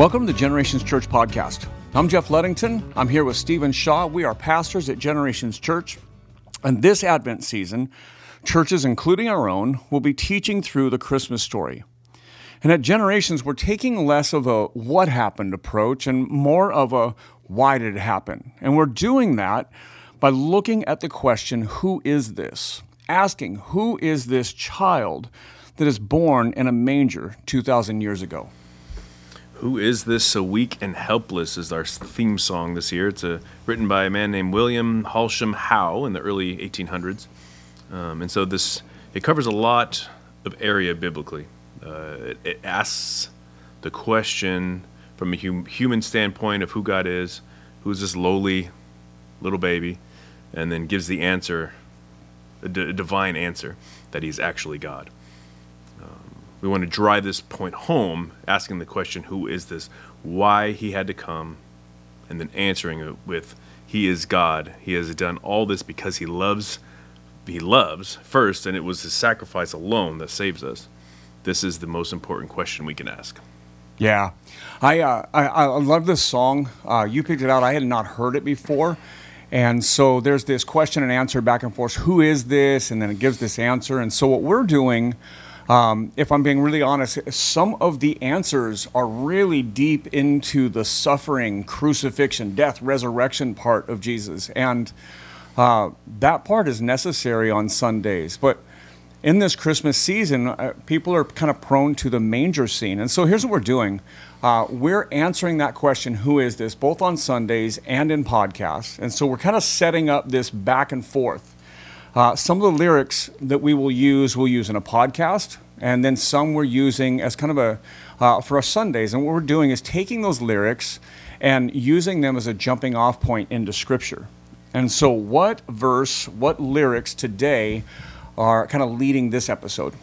Welcome to the Generations Church podcast. I'm Jeff Ludington. I'm here with Steven Shaw. We are pastors at Generations Church. And this Advent season, churches, including our own, will be teaching through the Christmas story. And at Generations, we're taking less of a what happened approach and more of a why did it happen? And we're doing that by looking at the question, who is this? Asking, who is this child that is born in a manger 2,000 years ago? Who is this so weak and helpless is our theme song this year. It's a, uh, written by a man named William Walsham How in the early 1800s. Um, and so this it covers a lot of area biblically. Uh, it, it, asks the question from a hum, human standpoint of who God is, who is this lowly little baby, and then gives the answer, a, d- a divine answer, that he's actually God we want to drive this point home, asking the question, who is this? Why he had to come, and then answering it with, he is God. He has done all this because he loves, he loves first, and it was his sacrifice alone that saves us. This is the most important question we can ask. Yeah, I uh, I, I, love this song. Uh, you picked it out. I had not heard it before, and so there's this question and answer back and forth. Who is this? And then it gives this answer. And so what we're doing um, if I'm being really honest, some of the answers are really deep into the suffering, crucifixion, death, resurrection part of Jesus. And uh, that part is necessary on Sundays. But in this Christmas season, uh, people are kind of prone to the manger scene. And so here's what we're doing uh, we're answering that question who is this, both on Sundays and in podcasts. And so we're kind of setting up this back and forth. Uh, some of the lyrics that we will use, we'll use in a podcast, and then some we're using as kind of a uh, for our Sundays. And what we're doing is taking those lyrics and using them as a jumping off point into Scripture. And so, what verse, what lyrics today are kind of leading this episode?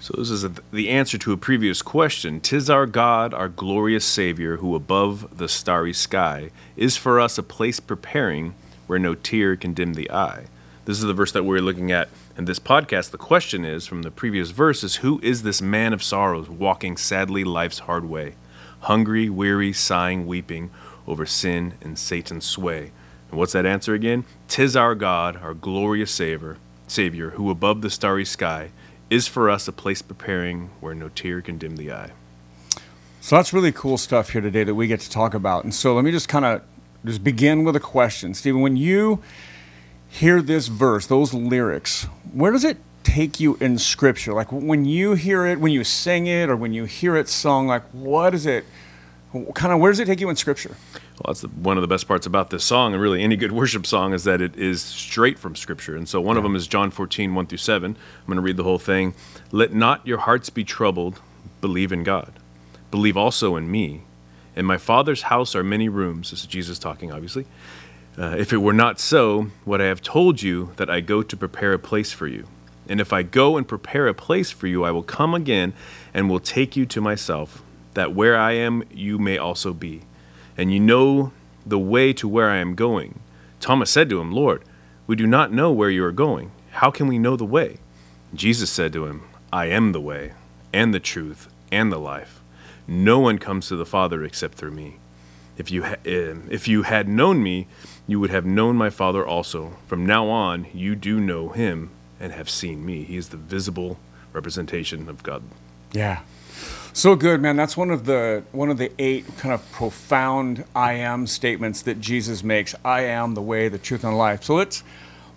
So, this is a, the answer to a previous question. Tis our God, our glorious Savior, who above the starry sky is for us a place preparing where no tear can dim the eye. This is the verse that we're looking at in this podcast. The question is from the previous verse is who is this man of sorrows walking sadly life's hard way, hungry, weary, sighing, weeping over sin and Satan's sway? And what's that answer again? Tis our God, our glorious Savior, Savior, who above the starry sky is for us a place preparing where no tear can dim the eye. So that's really cool stuff here today that we get to talk about. And so let me just kind of just begin with a question. Steven, when you hear this verse, those lyrics, where does it take you in scripture? Like when you hear it, when you sing it, or when you hear it sung, like what is it? Kind of where does it take you in scripture? Well, that's the, one of the best parts about this song, and really any good worship song, is that it is straight from Scripture. And so one yeah. of them is John 14, 1 through 7. I'm going to read the whole thing. Let not your hearts be troubled. Believe in God. Believe also in me. In my Father's house are many rooms. This is Jesus talking, obviously. Uh, if it were not so, would I have told you that I go to prepare a place for you? And if I go and prepare a place for you, I will come again and will take you to myself, that where I am, you may also be. And you know the way to where I am going. Thomas said to him, Lord, we do not know where you are going. How can we know the way? Jesus said to him, I am the way, and the truth, and the life. No one comes to the Father except through me. If you, ha- eh, if you had known me, you would have known my Father also. From now on, you do know him and have seen me. He is the visible representation of God. Yeah. So good, man. That's one of the one of the eight kind of profound I am statements that Jesus makes. I am the way, the truth, and life. So let's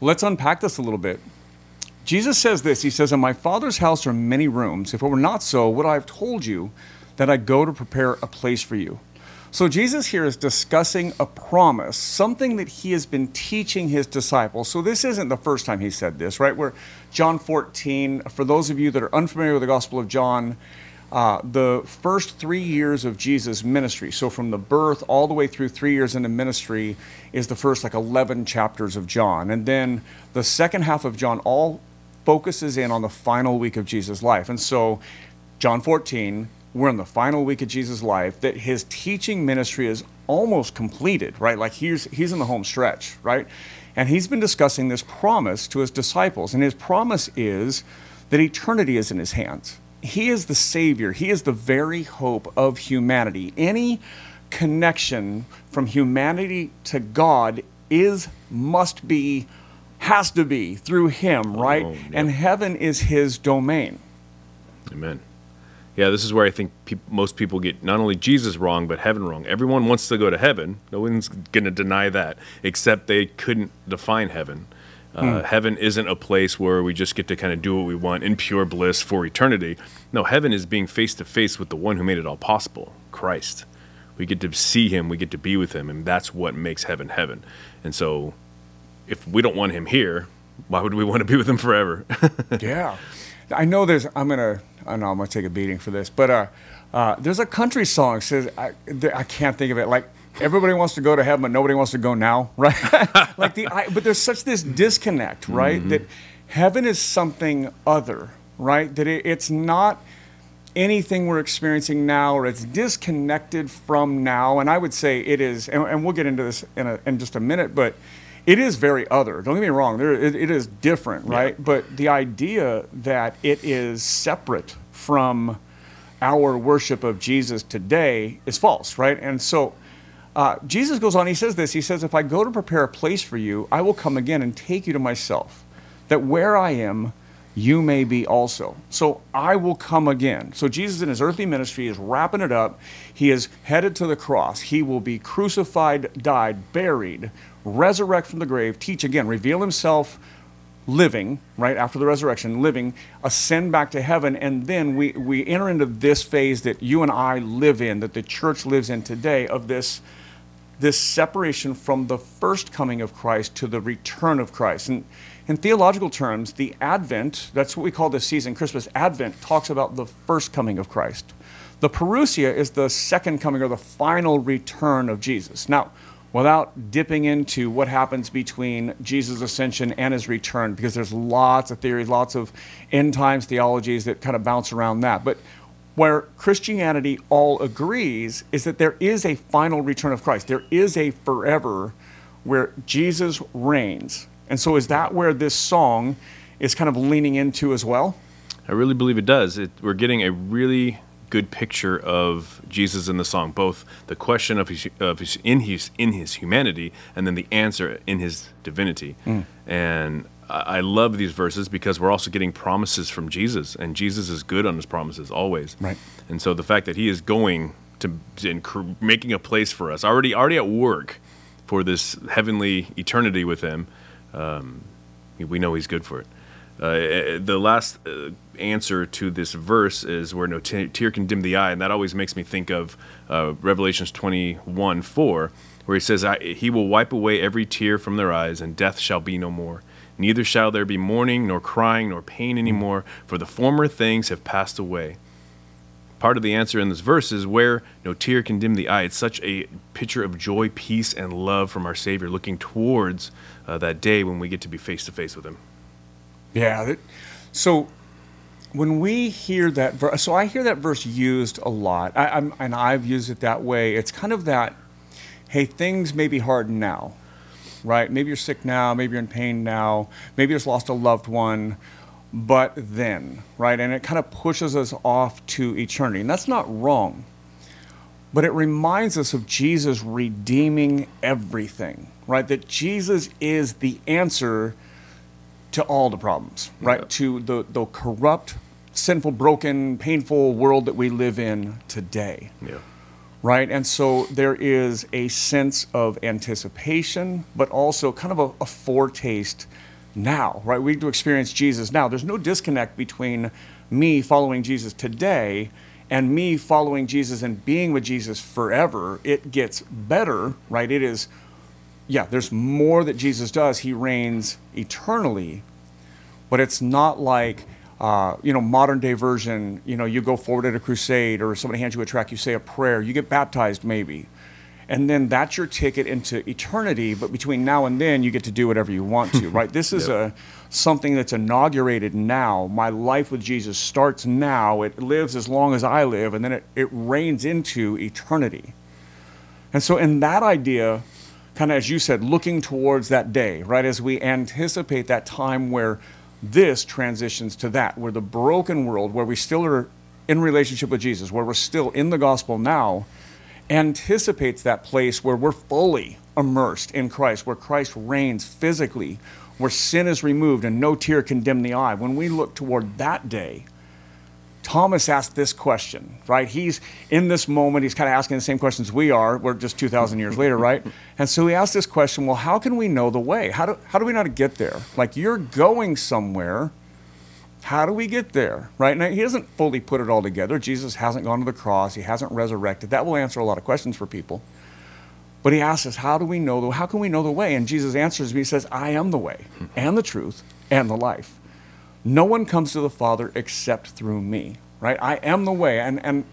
let's unpack this a little bit. Jesus says this. He says, "In my Father's house are many rooms. If it were not so, would I have told you that I go to prepare a place for you?" So Jesus here is discussing a promise, something that he has been teaching his disciples. So this isn't the first time he said this, right? Where John 14, for those of you that are unfamiliar with the Gospel of John, uh, the first three years of Jesus' ministry, so from the birth all the way through three years into ministry, is the first like 11 chapters of John. And then the second half of John all focuses in on the final week of Jesus' life. And so John 14, we're in the final week of Jesus' life, that his teaching ministry is almost completed, right? Like he's, he's in the home stretch, right? And he's been discussing this promise to his disciples. And his promise is that eternity is in his hands. he is the savior. He is the very hope of humanity. Any connection from humanity to God is must be has to be through him, right? Oh, yep. And heaven is his domain. Amen. Yeah, this is where I think peop most people get not only Jesus wrong, but heaven wrong. Everyone wants to go to heaven. No one's going to deny that, except they couldn't define heaven. Uh, Heaven isn't a place where we just get to kind of do what we want in pure bliss for eternity. No, heaven is being face to face with the one who made it all possible, Christ. We get to see him, we get to be with him, and that's what makes heaven heaven. And so, if we don't want him here, why would we want to be with him forever? Yeah, I know. There's. I'm gonna. I know I'm gonna take a beating for this, but uh, uh, there's a country song says I, I can't think of it. Like everybody wants to go to heaven, but nobody wants to go now, right? like the. I, but there's such this disconnect, right? That heaven is something other, right? That it, it's not anything we're experiencing now, or it's disconnected from now. And I would say it is. And, and we'll get into this in a, in just a minute, but. It is very other. Don't get me wrong. There, it, it is different, right? But the idea that it is separate from our worship of Jesus today is false, right? And so uh, Jesus goes on, he says this He says, If I go to prepare a place for you, I will come again and take you to myself, that where I am, you may be also. So I will come again. So Jesus in his earthly ministry is wrapping it up. He is headed to the cross. He will be crucified, died, buried, resurrect from the grave, teach again, reveal himself living, right, after the resurrection, living, ascend back to heaven, and then we, we enter into this phase that you and I live in, that the church lives in today, of this, this separation from the first coming of Christ to the return of Christ. And in theological terms, the Advent, that's what we call this season, Christmas, Advent talks about the first coming of Christ. The Parousia is the second coming or the final return of Jesus. Now, without dipping into what happens between Jesus' ascension and his return, because there's lots of theories, lots of end times theologies that kind of bounce around that. But where Christianity all agrees is that there is a final return of Christ. There is a forever where Jesus reigns. And so, is that where this song is kind of leaning into as well? I really believe it does. It, we're getting a really good picture of Jesus in the song, both the question of his, of his in his in his humanity, and then the answer in his divinity. And I I love these verses because we're also getting promises from Jesus, and Jesus is good on his promises always. Right. And so the fact that he is going to making a place for us, already already at work for this heavenly eternity with him, um, we know he's good for it. Uh, the last uh, answer to this verse is where no te- tear can dim the eye, and that always makes me think of uh, Revelations 21 4, where he says, He will wipe away every tear from their eyes, and death shall be no more. Neither shall there be mourning, nor crying, nor pain anymore, for the former things have passed away. Part of the answer in this verse is where no tear can dim the eye. It's such a picture of joy, peace, and love from our Savior, looking towards uh, that day when we get to be face to face with Him. Yeah. That, so when we hear that verse, so I hear that verse used a lot, I, and I've used it that way. It's kind of that, hey, things may be hard now, right? Maybe you're sick now, maybe you're in pain now, maybe you just lost a loved one, but then, right? And it kind of pushes us off to eternity. And that's not wrong, but it reminds us of Jesus redeeming everything, right? That Jesus is the answer to all the problems, right? Yeah. To the, the corrupt, sinful, broken, painful world that we live in today, Yeah. right? And so there is a sense of anticipation, but also kind of a, a foretaste now, right? We to experience Jesus now. There's no disconnect between me following Jesus today and me following Jesus and being with Jesus forever. It gets better, right? It is yeah, there's more that Jesus does. He reigns eternally, but it's not like, uh, you know, modern day version. You know, you go forward at a crusade or somebody hands you a track, you say a prayer, you get baptized maybe, and then that's your ticket into eternity. But between now and then, you get to do whatever you want to, right? This is Yep. a something that's inaugurated now. My life with Jesus starts now. It lives as long as I live, and then it, it reigns into eternity. And so, in that idea, kind of as you said, looking towards that day, right, as we anticipate that time where this transitions to that, where the broken world, where we still are in relationship with Jesus, where we're still in the gospel now, anticipates that place where we're fully immersed in Christ, where Christ reigns physically, where sin is removed and no tear can dim the eye. When we look toward that day, Thomas asked this question, right? He's in this moment, he's kind of asking the same questions we are. We're just 2,000 years later, right? And so he asked this question well, how can we know the way? How do, how do we know to get there? Like, you're going somewhere. How do we get there? Right? Now, he doesn't fully put it all together. Jesus hasn't gone to the cross, he hasn't resurrected. That will answer a lot of questions for people. But he asks us, how do we know the how can we know the way? And Jesus answers me, he says, I am the way and the truth and the life. No one comes to the Father except through me, right? I am the way. And, and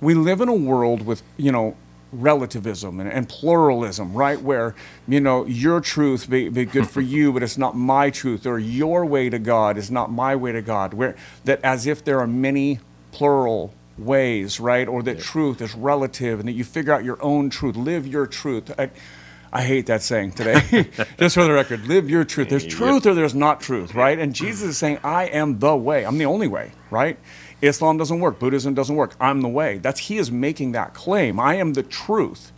we live in a world with, you know, relativism and, and pluralism, right? Where, you know, your truth may be good for you, but it's not my truth, or your way to God is not my way to God. Where that as if there are many plural ways, right? Or that yeah. truth is relative and that you figure out your own truth, live your truth. I, I hate that saying today. Just for the record, live your truth. There's truth or there's not truth, right? And Jesus is saying, I am the way. I'm the only way, right? Islam doesn't work. Buddhism doesn't work. I'm the way. That's he is making that claim. I am the truth.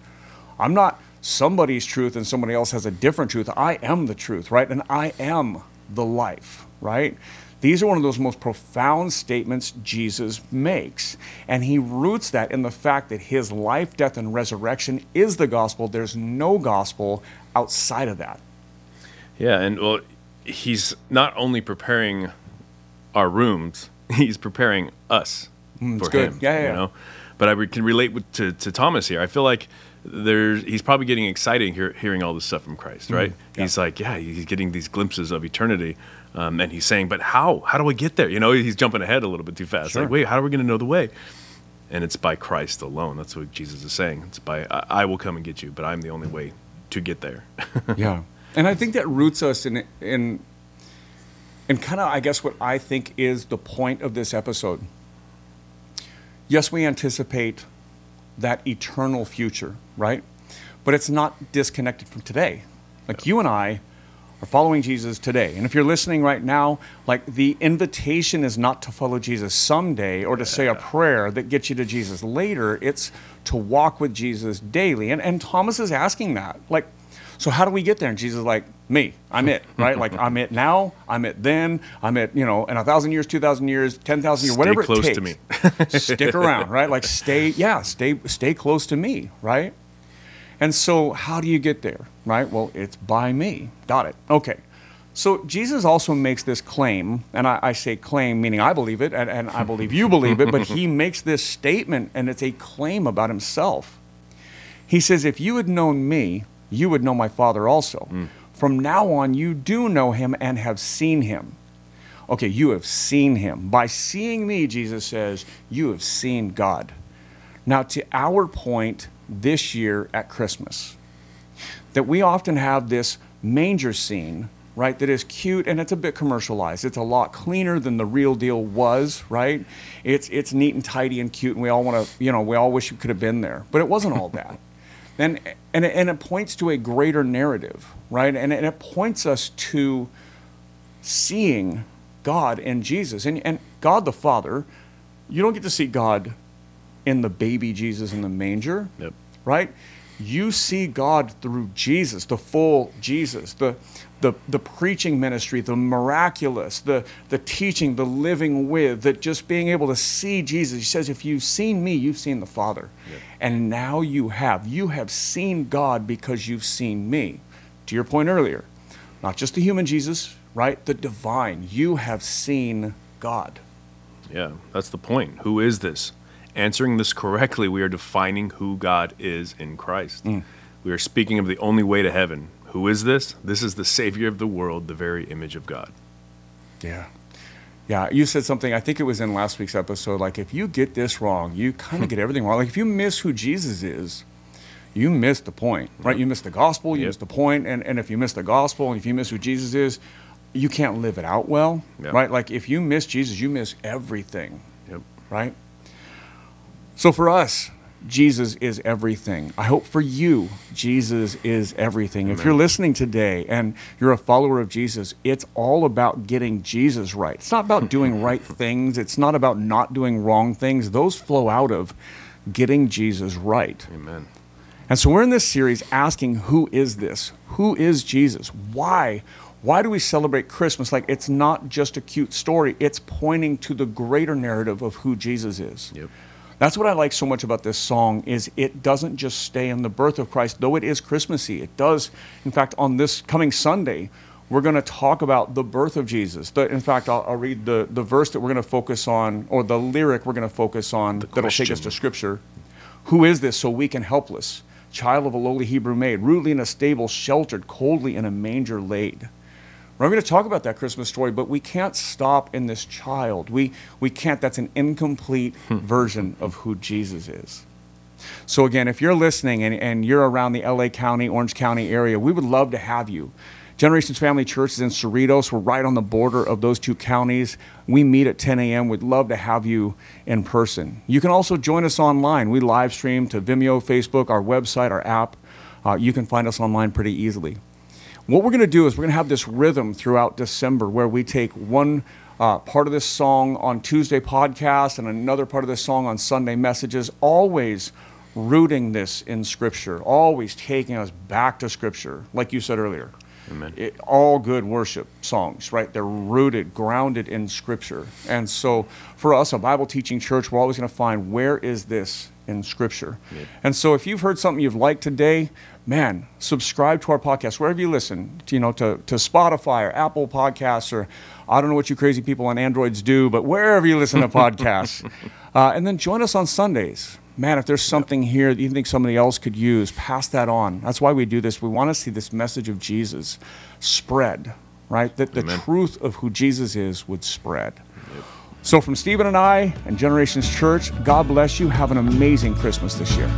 I'm not somebody's truth and somebody else has a different truth. I am the truth, right? And I am the life, right? These are one of those most profound statements Jesus makes. And he roots that in the fact that his life, death, and resurrection is the gospel. There's no gospel outside of that. Yeah, and well, he's not only preparing our rooms, he's preparing us mm, for good. him. Yeah, yeah, you know? But I can relate with, to, to Thomas here. I feel like there's he's probably getting excited hear, hearing all this stuff from Christ, right? Mm, yeah. He's like, yeah, he's getting these glimpses of eternity. Um, and he's saying, but how? How do I get there? You know, he's jumping ahead a little bit too fast. Sure. Like, wait, how are we going to know the way? And it's by Christ alone. That's what Jesus is saying. It's by, I, I will come and get you, but I'm the only way to get there. yeah. And I think that roots us in, in, in kind of, I guess, what I think is the point of this episode. Yes, we anticipate that eternal future, right? But it's not disconnected from today. Like you and I, are following Jesus today. And if you're listening right now, like the invitation is not to follow Jesus someday or to say a prayer that gets you to Jesus later. It's to walk with Jesus daily. And, and Thomas is asking that. Like, so how do we get there? And Jesus is like, me, I'm it, right? like I'm it now, I'm it then, I'm it, you know, in a thousand years, two thousand years, ten thousand years, whatever close it takes. to me. Stick around, right? Like stay, yeah, stay, stay close to me, right? And so, how do you get there? Right? Well, it's by me. Got it. Okay. So, Jesus also makes this claim, and I, I say claim meaning I believe it, and, and I believe you believe it, but he makes this statement, and it's a claim about himself. He says, If you had known me, you would know my Father also. Mm. From now on, you do know him and have seen him. Okay, you have seen him. By seeing me, Jesus says, you have seen God. Now, to our point, this year at Christmas. That we often have this manger scene, right, that is cute and it's a bit commercialized. It's a lot cleaner than the real deal was, right? It's, it's neat and tidy and cute, and we all want to, you know, we all wish we could have been there. But it wasn't all that. And, and, it, and it points to a greater narrative, right? And, and it points us to seeing God in Jesus. And, and God the Father, you don't get to see God in the baby Jesus in the manger. Yep. Right? You see God through Jesus, the full Jesus, the, the, the preaching ministry, the miraculous, the, the teaching, the living with, that just being able to see Jesus. He says, if you've seen me, you've seen the Father. Yep. And now you have. You have seen God because you've seen me. To your point earlier, not just the human Jesus, right? The divine. You have seen God. Yeah, that's the point. Who is this? answering this correctly, we are defining who God is in Christ. Mm. We are speaking of the only way to heaven. Who is this? This is the Savior of the world, the very image of God. Yeah. Yeah, you said something, I think it was in last week's episode, like if you get this wrong, you kind of get everything wrong. Like if you miss who Jesus is, you miss the point, right? You miss the gospel, you yep. miss the point. and, and if you miss the gospel and if you miss who Jesus is, you can't live it out well, yep. right? Like if you miss Jesus, you miss everything, yep. right? So for us, Jesus is everything. I hope for you, Jesus is everything. If you're listening today and you're a follower of Jesus, it's all about getting Jesus right. It's not about doing right things, it's not about not doing wrong things. Those flow out of getting Jesus right. Amen. And so we're in this series asking who is this? Who is Jesus? Why? Why do we celebrate Christmas? Like it's not just a cute story, it's pointing to the greater narrative of who Jesus is. Yep. That's what I like so much about this song is it doesn't just stay in the birth of Christ, though it is Christmassy. It does, in fact, on this coming Sunday, we're going to talk about the birth of Jesus. The, in fact, I'll, I'll, read the, the verse that we're going to focus on, or the lyric we're going to focus on that'll take us to Scripture. Who is this so weak and helpless? Child of a lowly Hebrew maid, rudely in a stable, sheltered, coldly in a manger laid. We're going to talk about that Christmas story, but we can't stop in this child. We, we can't, that's an incomplete hmm. version of who Jesus is. So, again, if you're listening and, and you're around the LA County, Orange County area, we would love to have you. Generations Family Church is in Cerritos. We're right on the border of those two counties. We meet at 10 a.m. We'd love to have you in person. You can also join us online. We live stream to Vimeo, Facebook, our website, our app. Uh, you can find us online pretty easily. What we're going to do is we're going to have this rhythm throughout December where we take one uh, part of this song on Tuesday podcast and another part of this song on Sunday messages, always rooting this in Scripture, always taking us back to Scripture, like you said earlier. Amen. It, all good worship songs, right? They're rooted, grounded in Scripture. And so for us, a Bible teaching church, we're always going to find where is this in Scripture. Yep. And so if you've heard something you've liked today, man, subscribe to our podcast wherever you listen, to, you know, to, to Spotify or Apple Podcasts or I don't know what you crazy people on Androids do, but wherever you listen to podcasts. uh, and then join us on Sundays. Man, if there's something here that you think somebody else could use, pass that on. That's why we do this. We want to see this message of Jesus spread, right? That the Amen. truth of who Jesus is would spread. Yep. So, from Steven and I and Generations Church, God bless you. Have an amazing Christmas this year.